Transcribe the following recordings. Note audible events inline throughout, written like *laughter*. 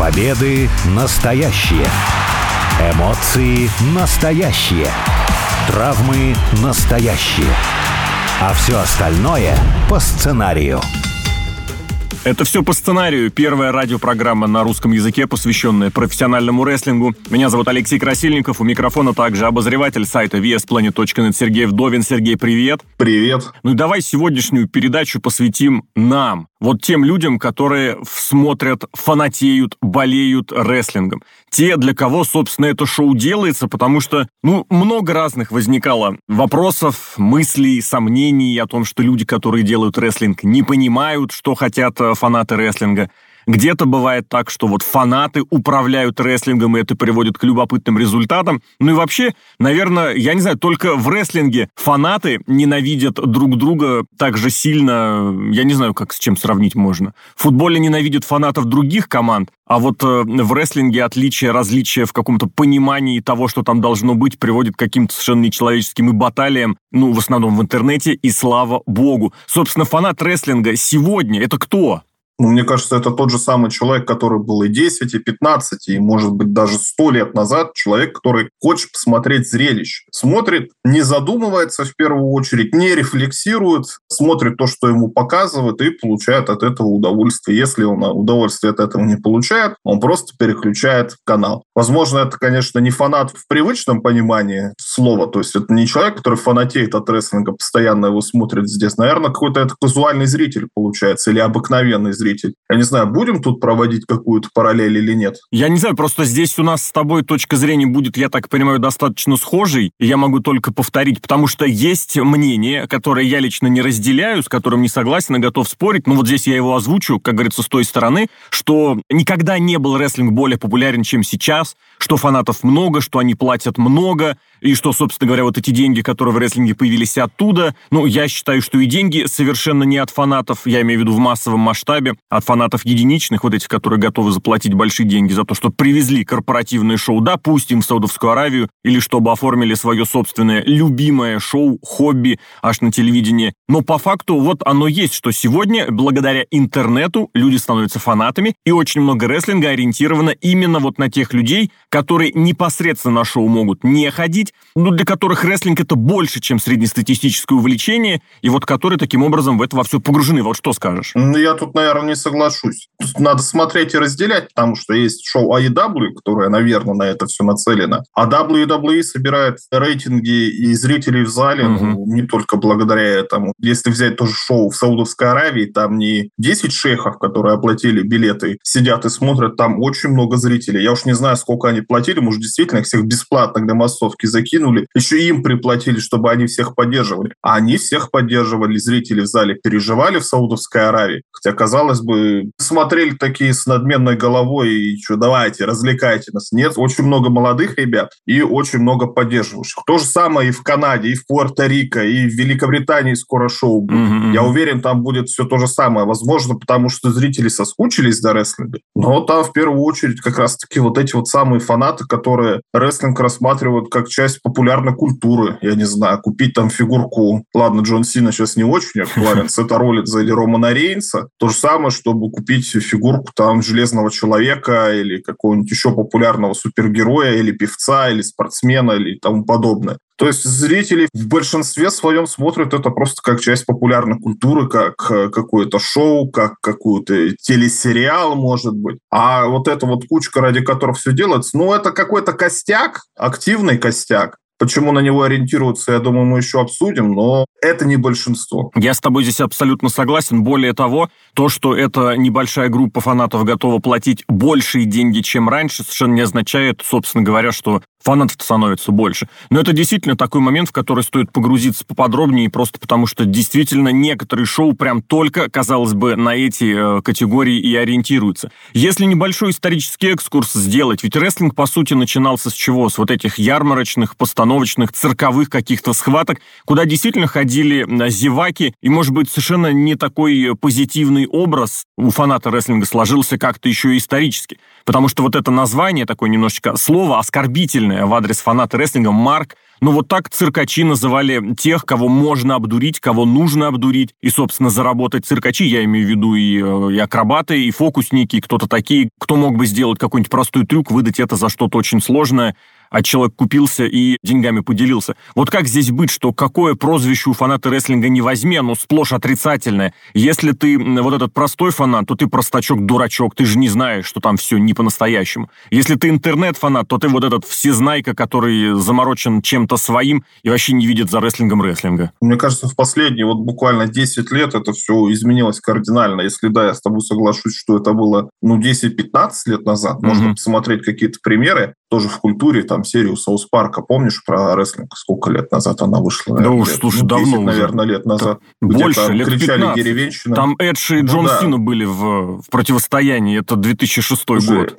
Победы настоящие. Эмоции настоящие. Травмы настоящие. А все остальное по сценарию. Это все по сценарию. Первая радиопрограмма на русском языке, посвященная профессиональному рестлингу. Меня зовут Алексей Красильников. У микрофона также обозреватель сайта vsplanet.net Сергей Вдовин. Сергей, привет. Привет. Ну и давай сегодняшнюю передачу посвятим нам. Вот тем людям, которые смотрят, фанатеют, болеют рестлингом. Те, для кого, собственно, это шоу делается, потому что, ну, много разных возникало вопросов, мыслей, сомнений о том, что люди, которые делают рестлинг, не понимают, что хотят э, фанаты рестлинга. Где-то бывает так, что вот фанаты управляют рестлингом, и это приводит к любопытным результатам. Ну и вообще, наверное, я не знаю, только в рестлинге фанаты ненавидят друг друга так же сильно, я не знаю, как с чем сравнить можно. В футболе ненавидят фанатов других команд, а вот э, в рестлинге отличия, различия в каком-то понимании того, что там должно быть, приводит к каким-то совершенно нечеловеческим и баталиям, ну, в основном в интернете, и слава богу. Собственно, фанат рестлинга сегодня — это кто? Ну, мне кажется, это тот же самый человек, который был и 10, и 15, и, может быть, даже 100 лет назад. Человек, который хочет посмотреть зрелище. Смотрит, не задумывается в первую очередь, не рефлексирует, смотрит то, что ему показывают, и получает от этого удовольствие. Если он удовольствие от этого не получает, он просто переключает канал. Возможно, это, конечно, не фанат в привычном понимании слова, то есть это не человек, который фанатеет от рестлинга, постоянно его смотрит здесь. Наверное, какой-то это казуальный зритель получается, или обыкновенный зритель зритель. Я не знаю, будем тут проводить какую-то параллель или нет? Я не знаю, просто здесь у нас с тобой точка зрения будет, я так понимаю, достаточно схожей. Я могу только повторить, потому что есть мнение, которое я лично не разделяю, с которым не согласен и готов спорить. Но вот здесь я его озвучу, как говорится, с той стороны, что никогда не был рестлинг более популярен, чем сейчас, что фанатов много, что они платят много, и что, собственно говоря, вот эти деньги, которые в рестлинге появились оттуда, ну, я считаю, что и деньги совершенно не от фанатов, я имею в виду в массовом масштабе, от фанатов единичных, вот этих, которые готовы заплатить большие деньги за то, что привезли корпоративное шоу, допустим, в Саудовскую Аравию, или чтобы оформили свое собственное любимое шоу, хобби аж на телевидении. Но по факту вот оно есть, что сегодня, благодаря интернету, люди становятся фанатами, и очень много рестлинга ориентировано именно вот на тех людей, которые непосредственно на шоу могут не ходить, ну, для которых рестлинг это больше, чем среднестатистическое увлечение, и вот которые таким образом в это во все погружены. Вот что скажешь? Ну, я тут, наверное, не соглашусь. Тут надо смотреть и разделять, потому что есть шоу AEW, которое, наверное, на это все нацелено. А WWE собирает рейтинги и зрителей в зале, угу. ну, не только благодаря этому. Если взять тоже шоу в Саудовской Аравии, там не 10 шейхов, которые оплатили билеты, сидят и смотрят, там очень много зрителей. Я уж не знаю, сколько они платили, может, действительно их всех бесплатно для массовки за закинули, еще им приплатили, чтобы они всех поддерживали. А они всех поддерживали, зрители в зале переживали в Саудовской Аравии. Хотя, казалось бы, смотрели такие с надменной головой и что, давайте, развлекайте нас. Нет, очень много молодых ребят и очень много поддерживающих. То же самое и в Канаде, и в Пуэрто-Рико, и в Великобритании скоро шоу будет. Mm-hmm. Я уверен, там будет все то же самое. Возможно, потому что зрители соскучились за рестлинга. Но там в первую очередь как раз-таки вот эти вот самые фанаты, которые рестлинг рассматривают как часть часть популярной культуры. Я не знаю, купить там фигурку. Ладно, Джон Сина сейчас не очень актуален. *laughs* Сета Роллинза или Романа Рейнса. То же самое, чтобы купить фигурку там Железного Человека или какого-нибудь еще популярного супергероя или певца, или спортсмена, или тому подобное. То есть зрители в большинстве своем смотрят это просто как часть популярной культуры, как э, какое-то шоу, как какой-то телесериал, может быть. А вот эта вот кучка, ради которых все делается, ну, это какой-то костяк, активный костяк, Почему на него ориентироваться, я думаю, мы еще обсудим, но это не большинство. Я с тобой здесь абсолютно согласен. Более того, то, что эта небольшая группа фанатов готова платить большие деньги, чем раньше, совершенно не означает, собственно говоря, что фанатов становится больше. Но это действительно такой момент, в который стоит погрузиться поподробнее, просто потому что действительно некоторые шоу прям только, казалось бы, на эти э, категории и ориентируются. Если небольшой исторический экскурс сделать, ведь рестлинг, по сути, начинался с чего? С вот этих ярмарочных, постановочных, цирковых каких-то схваток, куда действительно ходили э, зеваки, и, может быть, совершенно не такой позитивный образ у фаната рестлинга сложился как-то еще и исторически. Потому что вот это название, такое немножечко слово оскорбительное в адрес фаната рестлинга, Марк, Но вот так циркачи называли тех, кого можно обдурить, кого нужно обдурить. И, собственно, заработать циркачи, я имею в виду и, э, и акробаты, и фокусники, и кто-то такие, кто мог бы сделать какой-нибудь простой трюк, выдать это за что-то очень сложное, а человек купился и деньгами поделился. Вот как здесь быть, что какое прозвище у фаната рестлинга не возьми, оно сплошь отрицательное. Если ты вот этот простой фанат, то ты простачок-дурачок, ты же не знаешь, что там все не по-настоящему. Если ты интернет-фанат, то ты вот этот всезнайка, который заморочен чем-то своим и вообще не видит за рестлингом рестлинга. Мне кажется, в последние вот буквально 10 лет это все изменилось кардинально. Если да, я с тобой соглашусь, что это было ну 10-15 лет назад, mm-hmm. можно посмотреть какие-то примеры, тоже в культуре, там, серию Соус Парка, помнишь про рестлинг? Сколько лет назад она вышла? Наверное, да уж, слушай, ну, 10, давно уже. наверное, лет назад. Больше, там лет кричали 15. деревенщина. Там Эдж и Ну Джон да. Сина были в, в противостоянии, это 2006 Слушай, год.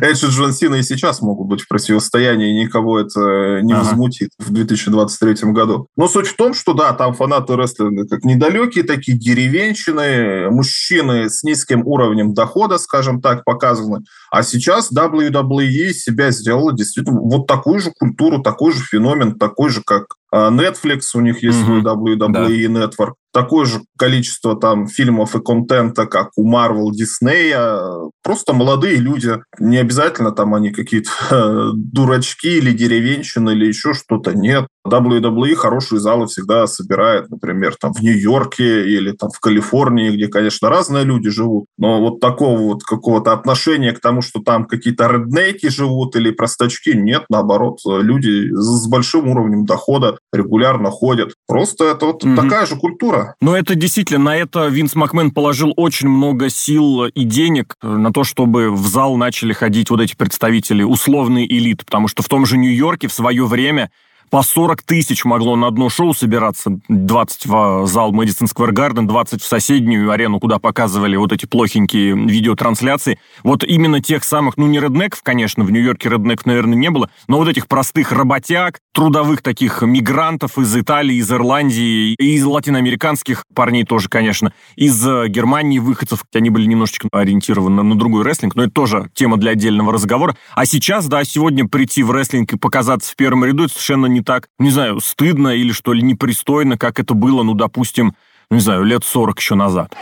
Эдж и Джон Сина и сейчас могут быть в противостоянии, никого это не Ага. возмутит в 2023 году. Но суть в том, что да, там фанаты рестлинга как недалекие такие деревенщины, мужчины с низким уровнем дохода, скажем так, показаны. А сейчас WWE себя сделала действительно вот такую же культуру, такой же феномен, такой же, как Netflix, у них есть свой Мгм. WWE Network, такое же количество там фильмов и контента, как у Marvel, Disney, просто молодые люди, не обязательно там они какие-то *laughs* э, дурачки или деревенщины или еще что-то, нет. WWE хорошие залы всегда собирает, например, там в Нью-Йорке или там в Калифорнии, где, конечно, разные люди живут, но вот такого вот какого-то отношения к тому, что там какие-то реднеки живут или простачки, нет, наоборот, люди с большим уровнем дохода регулярно ходят. Просто это вот Мгм. такая же культура. Но это действительно, на это Винс Макмен положил очень много сил и денег э, на то, чтобы в зал начали ходить вот эти представители условной элиты, потому что в том же Нью-Йорке в свое время по 40 тысяч могло на одно шоу собираться, 20 в зал Мэдисон Сквер Гарден, 20 в соседнюю арену, куда показывали вот эти плохенькие видеотрансляции. Вот именно тех самых, ну не реднеков, конечно, в Нью-Йорке реднеков, наверное, не было, но вот этих простых работяг, трудовых таких мигрантов из Италии, из Ирландии, и из латиноамериканских парней тоже, конечно, из э, Германии выходцев, они были немножечко ориентированы на другой рестлинг, но это тоже тема для отдельного разговора. А сейчас, да, сегодня прийти в рестлинг и показаться в первом ряду, это совершенно не так, не знаю, стыдно или что ли, непристойно, как это было, ну, допустим, не знаю, лет 40 еще назад.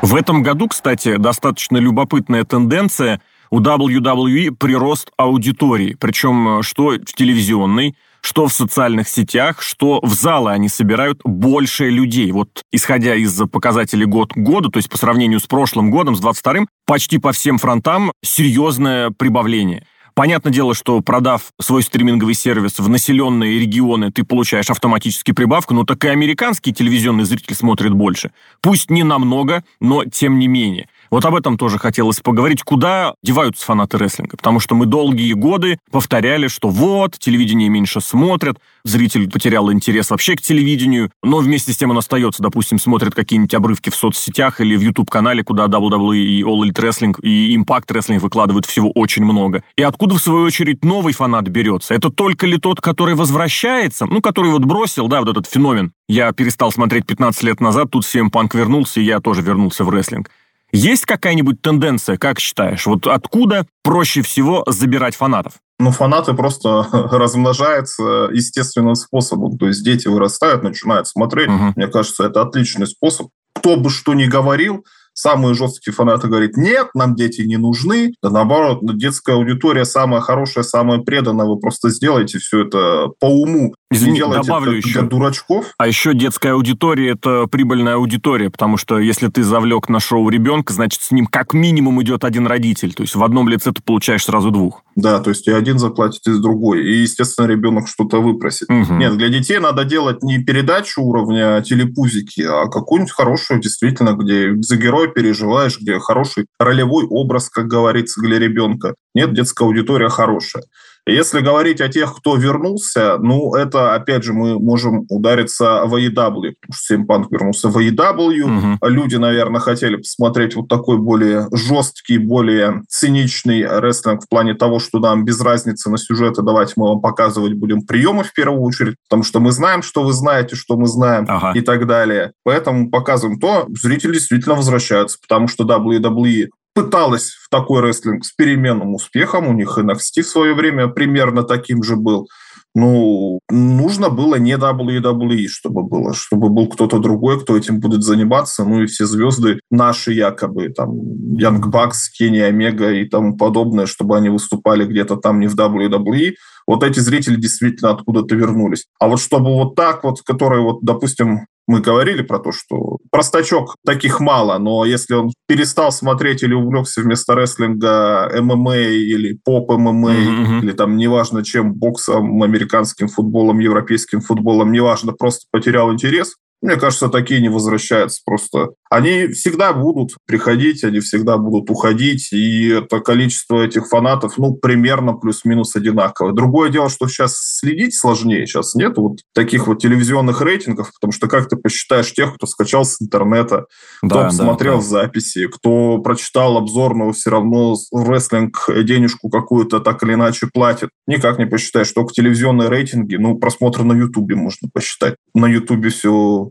В этом году, кстати, достаточно любопытная тенденция. У WWE прирост аудитории, причем э, что в телевизионной, что в социальных сетях, что в залы они собирают больше людей. Вот исходя из показателей год к году, то есть по сравнению с прошлым годом, с 22-м, почти по всем фронтам серьезное прибавление. Понятное дело, что продав свой стриминговый сервис в населенные регионы, ты получаешь автоматически прибавку, но так и американский телевизионный зритель смотрит больше. Пусть не намного, но тем не менее. Вот об этом тоже хотелось поговорить. Куда деваются фанаты рестлинга? Потому что мы долгие годы повторяли, что вот, телевидение меньше смотрят, зритель потерял интерес вообще к телевидению, но вместе с тем он остается, допустим, смотрит какие-нибудь обрывки в соцсетях или в YouTube-канале, куда WWE и All Elite Wrestling и Impact Wrestling выкладывают всего очень много. И откуда, в свою очередь, новый фанат берется? Это только ли тот, который возвращается, ну, который вот бросил, да, вот этот феномен. Я перестал смотреть 15 лет назад, тут CM Punk вернулся, и я тоже вернулся в рестлинг. Есть какая-нибудь тенденция, как считаешь? Вот откуда проще всего забирать фанатов? Ну, фанаты просто *laughs* размножаются естественным способом. То есть дети вырастают, начинают смотреть. Мгм. Мне кажется, это отличный способ. Кто бы что ни говорил, самые жесткие фанаты говорят, нет, нам дети не нужны. Да наоборот, ну, детская аудитория самая хорошая, самая преданная. Вы просто сделайте все это по уму. Извини, добавлю это еще. для дурачков. А еще детская аудитория – это прибыльная аудитория, потому что если ты завлек на шоу ребенка, значит, с ним как минимум идет один родитель. То есть в одном лице ты получаешь сразу двух. Да, то есть и один заплатит, и другой. И, естественно, ребенок что-то выпросит. Мгм. Нет, для детей надо делать не передачу уровня телепузики, а какую-нибудь хорошую, действительно, где за героя переживаешь, где хороший ролевой образ, как говорится, для ребенка. Нет, детская аудитория хорошая. Если говорить о тех, кто вернулся, ну, это, опять же, мы можем удариться в AEW, потому что Симпанк вернулся в AEW. Мгм. Люди, наверное, хотели посмотреть вот такой более жесткий, более циничный рестлинг в плане того, что нам без разницы на сюжеты, давайте мы вам показывать будем приемы в первую очередь, потому что мы знаем, что вы знаете, что мы знаем Ага. и так далее. Поэтому показываем то, зрители действительно возвращаются, потому что WWE пыталась в такой рестлинг с переменным успехом. У них NXT в свое время примерно таким же был. Ну, нужно было не WWE, чтобы было, чтобы был кто-то другой, кто этим будет заниматься. Ну и все звезды наши якобы, там, Янг Бакс, Кенни Омега и тому подобное, чтобы они выступали где-то там не в WWE. Вот эти зрители действительно откуда-то вернулись. А вот чтобы вот так вот, которые вот, допустим, мы говорили про то, что простачок таких мало, но если он перестал смотреть или увлекся вместо рестлинга ММА или поп-ММА, mm-hmm. или там неважно чем, боксом, американским футболом, европейским футболом, неважно, просто потерял интерес, мне кажется, такие не возвращаются просто. Они всегда будут приходить, они всегда будут уходить, и это количество этих фанатов, ну, примерно плюс-минус одинаковое. Другое дело, что сейчас следить сложнее, сейчас нет вот таких вот телевизионных рейтингов, потому что как ты посчитаешь тех, кто скачал с интернета, кто да, посмотрел да, да. записи, кто прочитал обзор, но все равно рестлинг денежку какую-то так или иначе платит. Никак не посчитаешь, только телевизионные рейтинги, ну, просмотры на Ютубе можно посчитать. На Ютубе все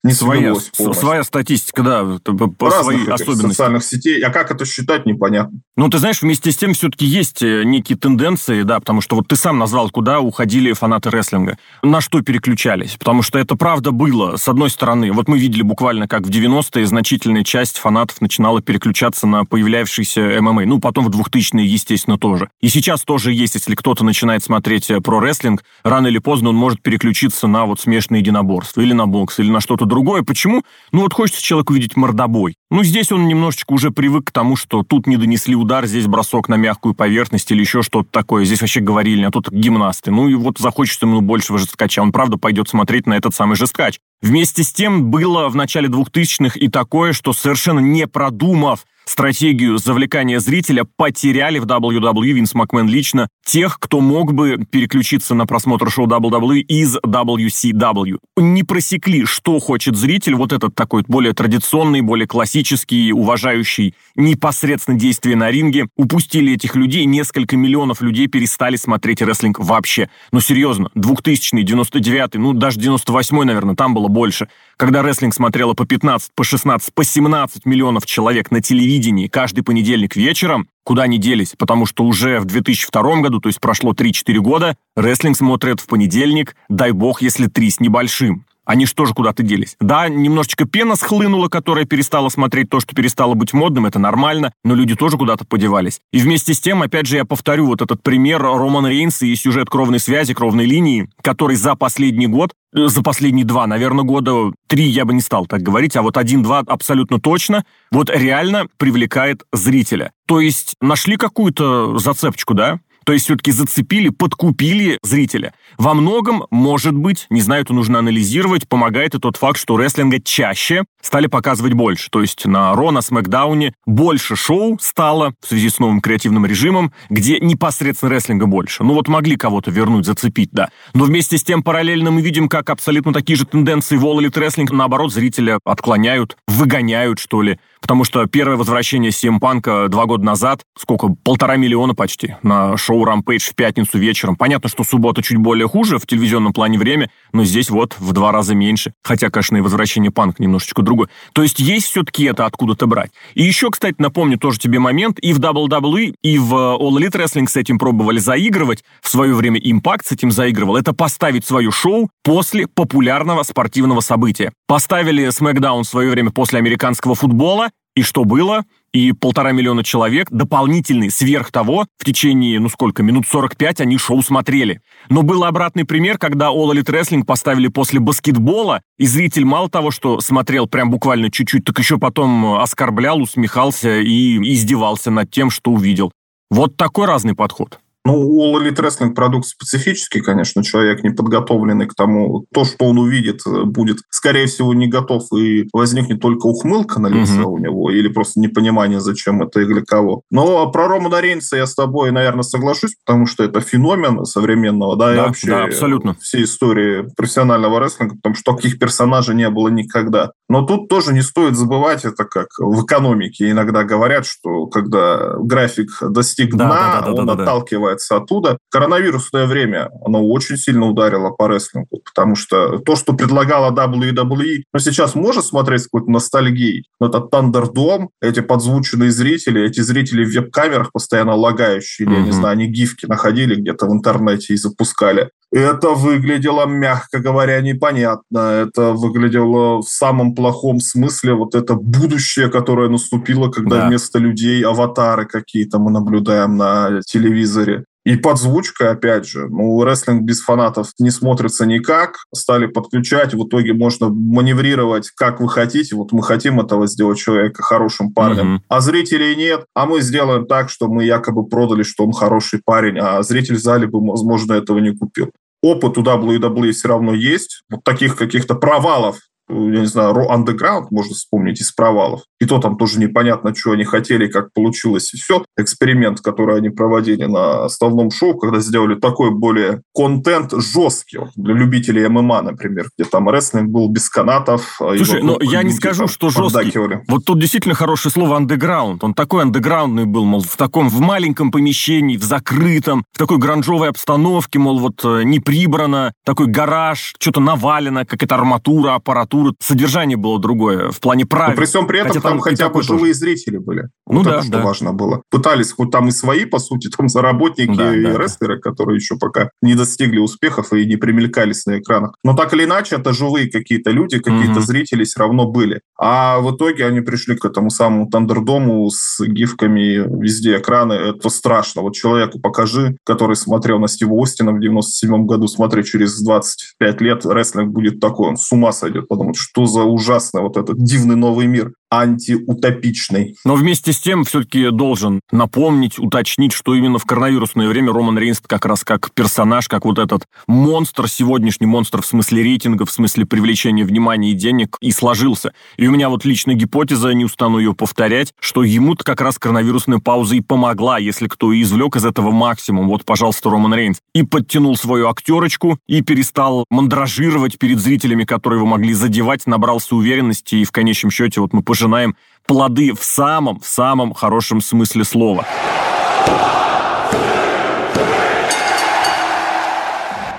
не своя, своя статистика, да, по своей особенности. социальных сетей. А как это считать, непонятно. Ну, ты знаешь, вместе с тем все-таки есть э, некие тенденции, да, потому что вот ты сам назвал, куда уходили фанаты рестлинга, на что переключались, потому что это правда было, с одной стороны. Вот мы видели буквально, как в 90-е значительная часть фанатов начинала переключаться на появлявшийся ММА. Ну, потом в 2000-е, естественно, тоже. И сейчас тоже есть, если кто-то начинает смотреть э, про рестлинг, рано или поздно он может переключиться на вот смешанные единоборства, или на бокс, или на что-то другое. Почему? Ну вот хочется человеку видеть мордобой. Ну здесь он немножечко уже привык к тому, что тут не донесли удар, здесь бросок на мягкую поверхность или еще что-то такое. Здесь вообще говорили, а тут гимнасты. Ну и вот захочется ему большего жесткача. Он правда пойдет смотреть на этот самый жесткач. Вместе с тем было в начале 2000-х и такое, что совершенно не продумав стратегию завлекания зрителя потеряли в WWE Винс Макмен лично тех, кто мог бы переключиться на просмотр шоу WWE из WCW. Не просекли, что хочет зритель, вот этот такой более традиционный, более классический, уважающий непосредственно действия на ринге. Упустили этих людей, несколько миллионов людей перестали смотреть рестлинг вообще. Ну серьезно, 2000 99 ну даже 98 наверное, там было больше. Когда рестлинг смотрело по 15, по 16, по 17 миллионов человек на телевидении каждый понедельник вечером, куда они делись, потому что уже в 2002 году, то есть прошло 3-4 года, рестлинг смотрят в понедельник, дай бог, если 3 с небольшим. Они же куда-то делись? Да, немножечко пена схлынула, которая перестала смотреть то, что перестало быть модным, это нормально, но люди тоже куда-то подевались. И вместе с тем, опять же, я повторю вот этот пример Роман Рейнса и сюжет кровной связи, кровной линии, который за последний год э, за последние два, наверное, года, три я бы не стал так говорить, а вот один-два абсолютно точно, вот реально привлекает зрителя. То есть нашли какую-то зацепочку, да? То есть все-таки зацепили, подкупили зрителя. Во многом, может быть, не знаю, это нужно анализировать, помогает и тот факт, что рестлинга чаще стали показывать больше. То есть на Ро, на Смакдауне больше шоу стало в связи с новым креативным режимом, где непосредственно рестлинга больше. Ну вот могли кого-то вернуть, зацепить, да. Но вместе с тем параллельно мы видим, как абсолютно такие же тенденции в All Elite Wrestling, наоборот, зрителя отклоняют, выгоняют, что ли. Потому что первое возвращение CM Панка два года назад, сколько, полтора миллиона почти, на шоу Rampage в пятницу вечером. Понятно, что суббота чуть более хуже в телевизионном плане время, но здесь вот в два раза меньше. Хотя, конечно, и возвращение Панка немножечко другое. То есть есть все-таки это откуда-то брать. И еще, кстати, напомню тоже тебе момент, и в WWE, и в All Elite Wrestling с этим пробовали заигрывать. В свое время Impact с этим заигрывал. Это поставить свое шоу после популярного спортивного события. Поставили SmackDown в свое время после американского футбола, и что было? И полтора миллиона человек, дополнительный, сверх того, в течение, ну сколько, минут 45 они шоу смотрели. Но был обратный пример, когда All Elite Wrestling поставили после баскетбола, и зритель мало того, что смотрел прям буквально чуть-чуть, так еще потом оскорблял, усмехался и издевался над тем, что увидел. Вот такой разный подход. Ну, у Elite Wrestling продукт специфический, конечно, человек не подготовленный к тому. То, что он увидит, будет, скорее всего, не готов, и возникнет только ухмылка на лице угу. у него, или просто непонимание, зачем это и для кого. Но про Романа Рейнса я с тобой, наверное, соглашусь, потому что это феномен современного, да, да и вообще да, абсолютно. всей истории профессионального рестлинга, потому что таких персонажей не было никогда. Но тут тоже не стоит забывать, это как в экономике иногда говорят, что когда график достиг дна, да, да, да, он да, да, отталкивает открывается оттуда. Коронавирусное время, оно очень сильно ударило по рестлингу, потому что то, что предлагала WWE, ну, сейчас можно смотреть с какой-то ностальгией, но это Thunderdome, эти подзвученные зрители, эти зрители в веб-камерах постоянно лагающие, mm-hmm. я не знаю, они гифки находили где-то в интернете и запускали. Это выглядело, мягко говоря, непонятно. Это выглядело в самом плохом смысле вот это будущее, которое наступило, когда да. вместо людей аватары какие-то мы наблюдаем на телевизоре. И подзвучка, опять же, ну, рестлинг без фанатов не смотрится никак. Стали подключать, в итоге можно маневрировать, как вы хотите. Вот мы хотим этого сделать человека хорошим парнем, mm-hmm. а зрителей нет. А мы сделаем так, что мы якобы продали, что он хороший парень, а зритель в зале бы, возможно, этого не купил опыт у WWE все равно есть. Вот таких каких-то провалов я не знаю, Raw Underground можно вспомнить из провалов. И то там тоже непонятно, что они хотели, как получилось. И все. Эксперимент, который они проводили на основном шоу, когда сделали такой более контент жесткий для любителей ММА, например, где там рестлинг был без канатов. А Слушай, ну я не скажу, что жесткий. Вот тут действительно хорошее слово андеграунд. Он такой андеграундный был, мол, в таком, в маленьком помещении, в закрытом, в такой гранжовой обстановке, мол, вот э, не прибрано, такой гараж, что-то навалено, какая-то арматура, аппаратура культуру, содержание было другое в плане правил. Но при всем при этом хотя там, там хотя бы живые тоже. зрители были. Ну вот да, это, что да. важно было. Пытались хоть там и свои, по сути, там заработники да, и да, рестлеры, да. которые еще пока не достигли успехов и не примелькались на экранах. Но так или иначе, это живые какие-то люди, какие-то угу. зрители все равно были. А в итоге они пришли к этому самому Тандердому с гифками везде экраны. Это страшно. Вот человеку покажи, который смотрел на Стива Остина в 97 году, смотри, через 25 лет рестлинг будет такой, он с ума сойдет, потому что за ужасный вот этот дивный новый мир антиутопичный. Но вместе с тем все-таки должен напомнить, уточнить, что именно в коронавирусное время Роман Рейнс как раз как персонаж, как вот этот монстр, сегодняшний монстр в смысле рейтинга, в смысле привлечения внимания и денег и сложился. И у меня вот личная гипотеза, не устану ее повторять, что ему-то как раз коронавирусная пауза и помогла, если кто и извлек из этого максимум. Вот, пожалуйста, Роман Рейнс. И подтянул свою актерочку, и перестал мандражировать перед зрителями, которые его могли задевать, набрался уверенности, и в конечном счете вот мы пожелали пожинаем плоды в самом, в самом хорошем смысле слова.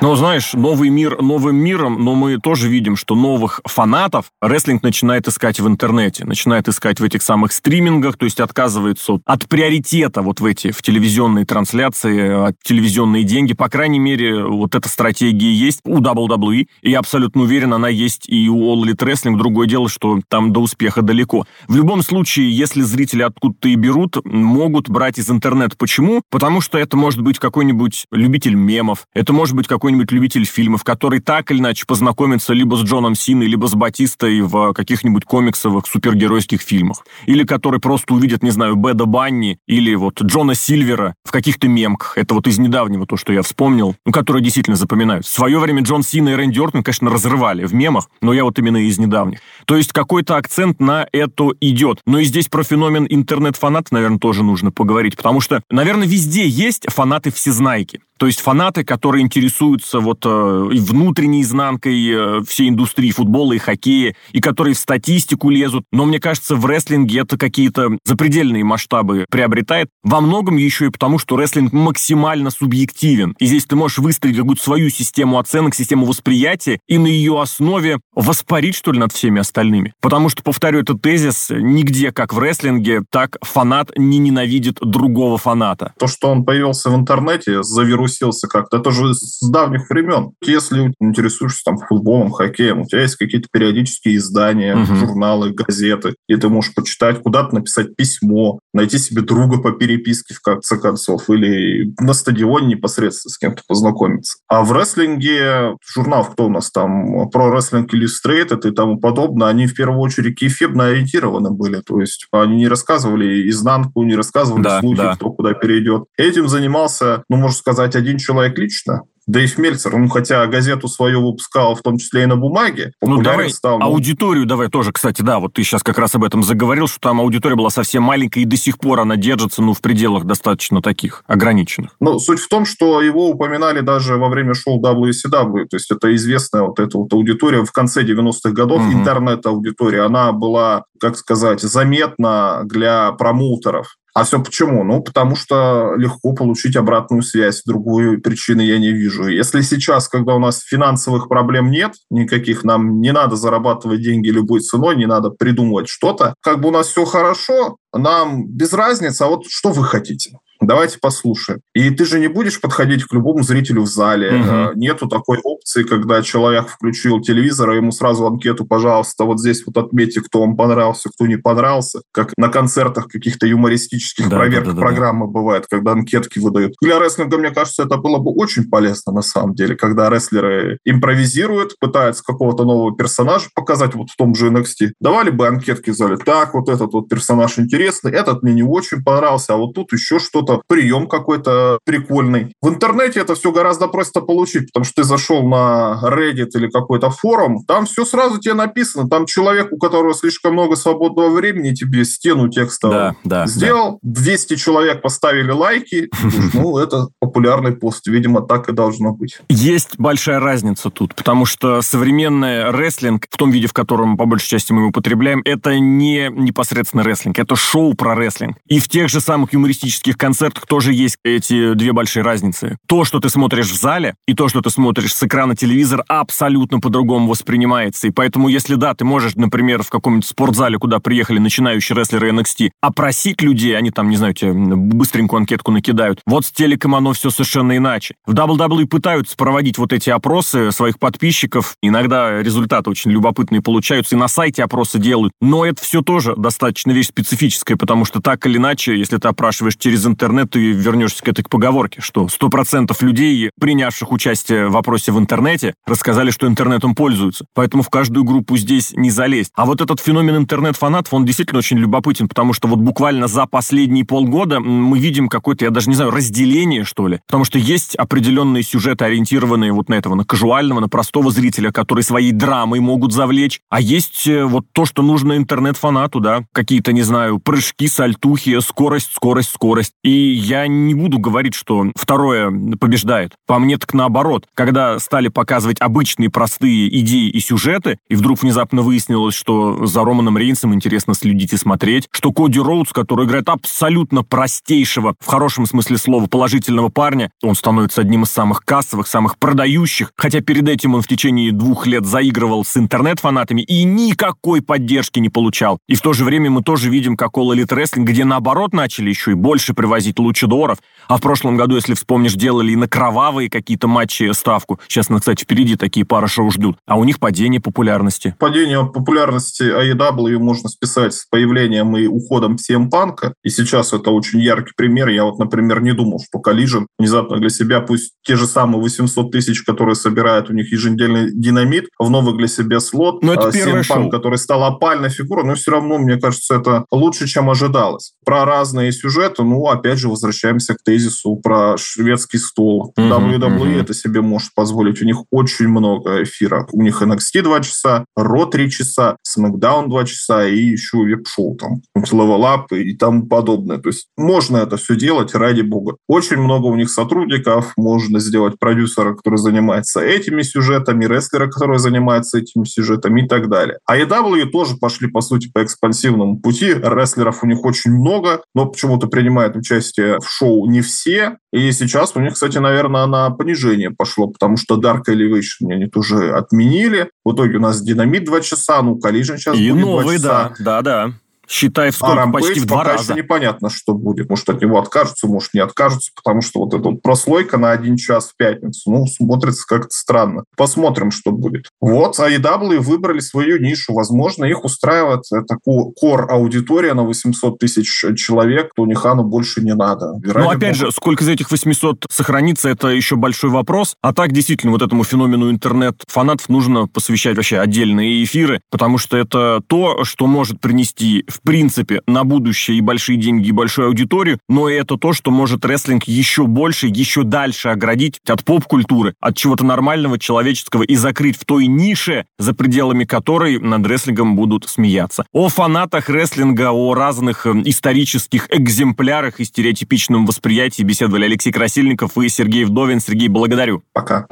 Но знаешь, новый мир новым миром, но мы тоже видим, что новых фанатов рестлинг начинает искать в интернете, начинает искать в этих самых стримингах, то есть отказывается от приоритета вот в эти, в телевизионные трансляции, от телевизионные деньги. По крайней мере, вот эта стратегия есть у WWE, и я абсолютно уверен, она есть и у All Elite Wrestling. Другое дело, что там до успеха далеко. В любом случае, если зрители откуда-то и берут, могут брать из интернета. Почему? Потому что это может быть какой-нибудь любитель мемов, это может быть какой какой-нибудь любитель фильмов, который так или иначе познакомится либо с Джоном Синой, либо с Батистой в каких-нибудь комиксовых супергеройских фильмах. Или который просто увидит, не знаю, Беда Банни или вот Джона Сильвера в каких-то мемках. Это вот из недавнего то, что я вспомнил, ну, которые действительно запоминают. В свое время Джон Сина и Рэнди Ортон, конечно, разрывали в мемах, но я вот именно из недавних. То есть какой-то акцент на это идет. Но и здесь про феномен интернет-фанат, наверное, тоже нужно поговорить, потому что, наверное, везде есть фанаты-всезнайки. То есть фанаты, которые интересуются вот э, внутренней изнанкой э, всей индустрии футбола и хоккея, и которые в статистику лезут. Но мне кажется, в рестлинге это какие-то запредельные масштабы приобретает. Во многом еще и потому, что рестлинг максимально субъективен. И здесь ты можешь выстроить какую-то свою систему оценок, систему восприятия, и на ее основе воспарить, что ли, над всеми остальными. Потому что, повторю этот тезис, нигде, как в рестлинге, так фанат не ненавидит другого фаната. То, что он появился в интернете, завирусился запустился как-то. Это же с давних времен. Если интересуешься там футболом, хоккеем, у тебя есть какие-то периодические издания, угу. журналы, газеты, и ты можешь почитать, куда-то написать письмо, найти себе друга по переписке в конце концов, или на стадионе непосредственно с кем-то познакомиться. А в рестлинге журнал, кто у нас там, про Wrestling Illustrated и тому подобное, они в первую очередь кейфебно ориентированы были, то есть они не рассказывали изнанку, не рассказывали да, слухи, да. кто куда перейдет. Этим занимался, ну, можно сказать, один человек лично, Дэйв Мельцер, ну, хотя газету свою выпускал, в том числе и на бумаге, ну, давай стал. Ну... Аудиторию давай тоже, кстати, да, вот ты сейчас как раз об этом заговорил, что там аудитория была совсем маленькая, и до сих пор она держится, ну, в пределах достаточно таких ограниченных. Ну, суть в том, что его упоминали даже во время шоу WCW, то есть это известная вот эта вот аудитория в конце 90-х годов, угу. интернет-аудитория, она была, как сказать, заметна для промоутеров А все почему? Ну, потому что легко получить обратную связь. Другой причины я не вижу. Если сейчас, когда у нас финансовых проблем нет никаких, нам не надо зарабатывать деньги любой ценой, не надо придумывать что-то, как бы у нас все хорошо, нам без разницы, а вот что вы хотите? Давайте послушаем. И ты же не будешь подходить к любому зрителю в зале. Угу. Нету такой опции, когда человек включил телевизор, и ему сразу анкету, пожалуйста, вот здесь вот отметьте, кто вам понравился, кто не понравился. Как на концертах каких-то юмористических да, проверках да, да, программы да. бывает, когда анкетки выдают. Для рестлинга, мне кажется, это было бы очень полезно на самом деле, когда рестлеры импровизируют, пытаются какого-то нового персонажа показать, вот в том же NXT. Давали бы анкетки в зале. Так, вот этот вот персонаж интересный, этот мне не очень понравился, а вот тут еще что-то что прием какой-то прикольный. В интернете это все гораздо просто получить, потому что ты зашел на Reddit или какой-то форум, там все сразу тебе написано. Там человек, у которого слишком много свободного времени, тебе стену текста да, да, сделал. Да. 200 человек поставили лайки. *laughs* Ну, это популярный пост. Видимо, так и должно быть. Есть большая разница тут, потому что современный рестлинг, в том виде, в котором по большей части мы его употребляем, это не непосредственно рестлинг, это шоу про рестлинг. И в тех же самых юмористических концертах концертах тоже есть эти две большие разницы. То, что ты смотришь в зале, и то, что ты смотришь с экрана телевизора, абсолютно по-другому воспринимается. И поэтому, если да, ты можешь, например, в каком-нибудь спортзале, куда приехали начинающие рестлеры NXT, опросить людей, они там, не знаю, тебе быстренькую анкетку накидают. Вот с телеком оно все совершенно иначе. В WWE пытаются проводить вот эти опросы своих подписчиков. Иногда результаты очень любопытные получаются, и на сайте опросы делают. Но это все тоже достаточно вещь специфическая, потому что так или иначе, если ты опрашиваешь через интернет, интернет, ты вернешься к этой поговорке, что 100% людей, принявших участие в вопросе в интернете, рассказали, что интернетом пользуются. Поэтому в каждую группу здесь не залезть. А вот этот феномен интернет-фанатов, он действительно очень любопытен, потому что вот буквально за последние полгода мы видим какое-то, я даже не знаю, разделение, что ли. Потому что есть определенные сюжеты, ориентированные вот на этого, на кажуального, на простого зрителя, которые своей драмой могут завлечь. А есть э, вот то, что нужно интернет-фанату, да, какие-то, не знаю, прыжки, сальтухи, скорость, скорость, скорость. И я не буду говорить, что второе побеждает. По мне так наоборот. Когда стали показывать обычные простые идеи и сюжеты, и вдруг внезапно выяснилось, что за Романом Рейнсом интересно следить и смотреть, что Коди Роудс, который играет абсолютно простейшего, в хорошем смысле слова, положительного парня, он становится одним из самых кассовых, самых продающих, хотя перед этим он в течение двух лет заигрывал с интернет-фанатами и никакой поддержки не получал. И в то же время мы тоже видим, как All Elite Wrestling, где наоборот начали еще и больше привозить лучидоров. А в прошлом году, если вспомнишь, делали и на кровавые какие-то матчи ставку. Сейчас, ну, кстати, впереди такие пары шоу ждут. А у них падение популярности. Падение популярности AEW можно списать с появлением и уходом CM Панка. И сейчас это очень яркий пример. Я вот, например, не думал, что Collision внезапно для себя, пусть те же самые 800 тысяч, которые собирают у них еженедельный динамит, в новый для себя слот. Но это а первое CM Punk, который стал опальной фигурой, но все равно, мне кажется, это лучше, чем ожидалось. Про разные сюжеты, ну, опять же, возвращаемся к тезису про шведский стол. Uh-huh, WWE uh-huh. это себе может позволить. У них очень много эфира. У них NXT 2 часа, Raw 3 часа, SmackDown 2 часа и еще веб-шоу там, Level Up и тому подобное. То есть можно это все делать, ради бога. Очень много у них сотрудников, можно сделать продюсера, который занимается этими сюжетами, рестлера, который занимается этими сюжетами и так далее. А EW тоже пошли, по сути, по экспансивному пути. Рестлеров у них очень много, но почему-то принимают участие участие в шоу не все. И сейчас у них, кстати, наверное, на понижение пошло, потому что Dark Elevation они тоже отменили. В итоге у нас Динамит 2 часа, ну, Collision сейчас и будет новый, 2 часа. да, да, да. Считай, в сколько? А почти в два пока раза. еще непонятно, что будет. Может, от него откажутся, может, не откажутся, потому что вот эта вот прослойка на один час в пятницу, ну, смотрится как-то странно. Посмотрим, что будет. Вот, AEW выбрали свою нишу. Возможно, их устраивает такую кор-аудитория на 800 тысяч человек, то Нихану больше не надо. Ну, опять же, сколько из этих 800 сохранится, это еще большой вопрос. А так, действительно, вот этому феномену интернет-фанатов нужно посвящать вообще отдельные эфиры, потому что это то, что может принести в принципе, на будущее и большие деньги, и большую аудиторию, но это то, что может рестлинг еще больше, еще дальше оградить от поп-культуры, от чего-то нормального, человеческого и закрыть в той нише, за пределами которой над рестлингом будут смеяться. О фанатах рестлинга, о разных эм, исторических экземплярах и стереотипичном восприятии беседовали Алексей Красильников и Сергей Вдовин. Сергей, благодарю. Пока.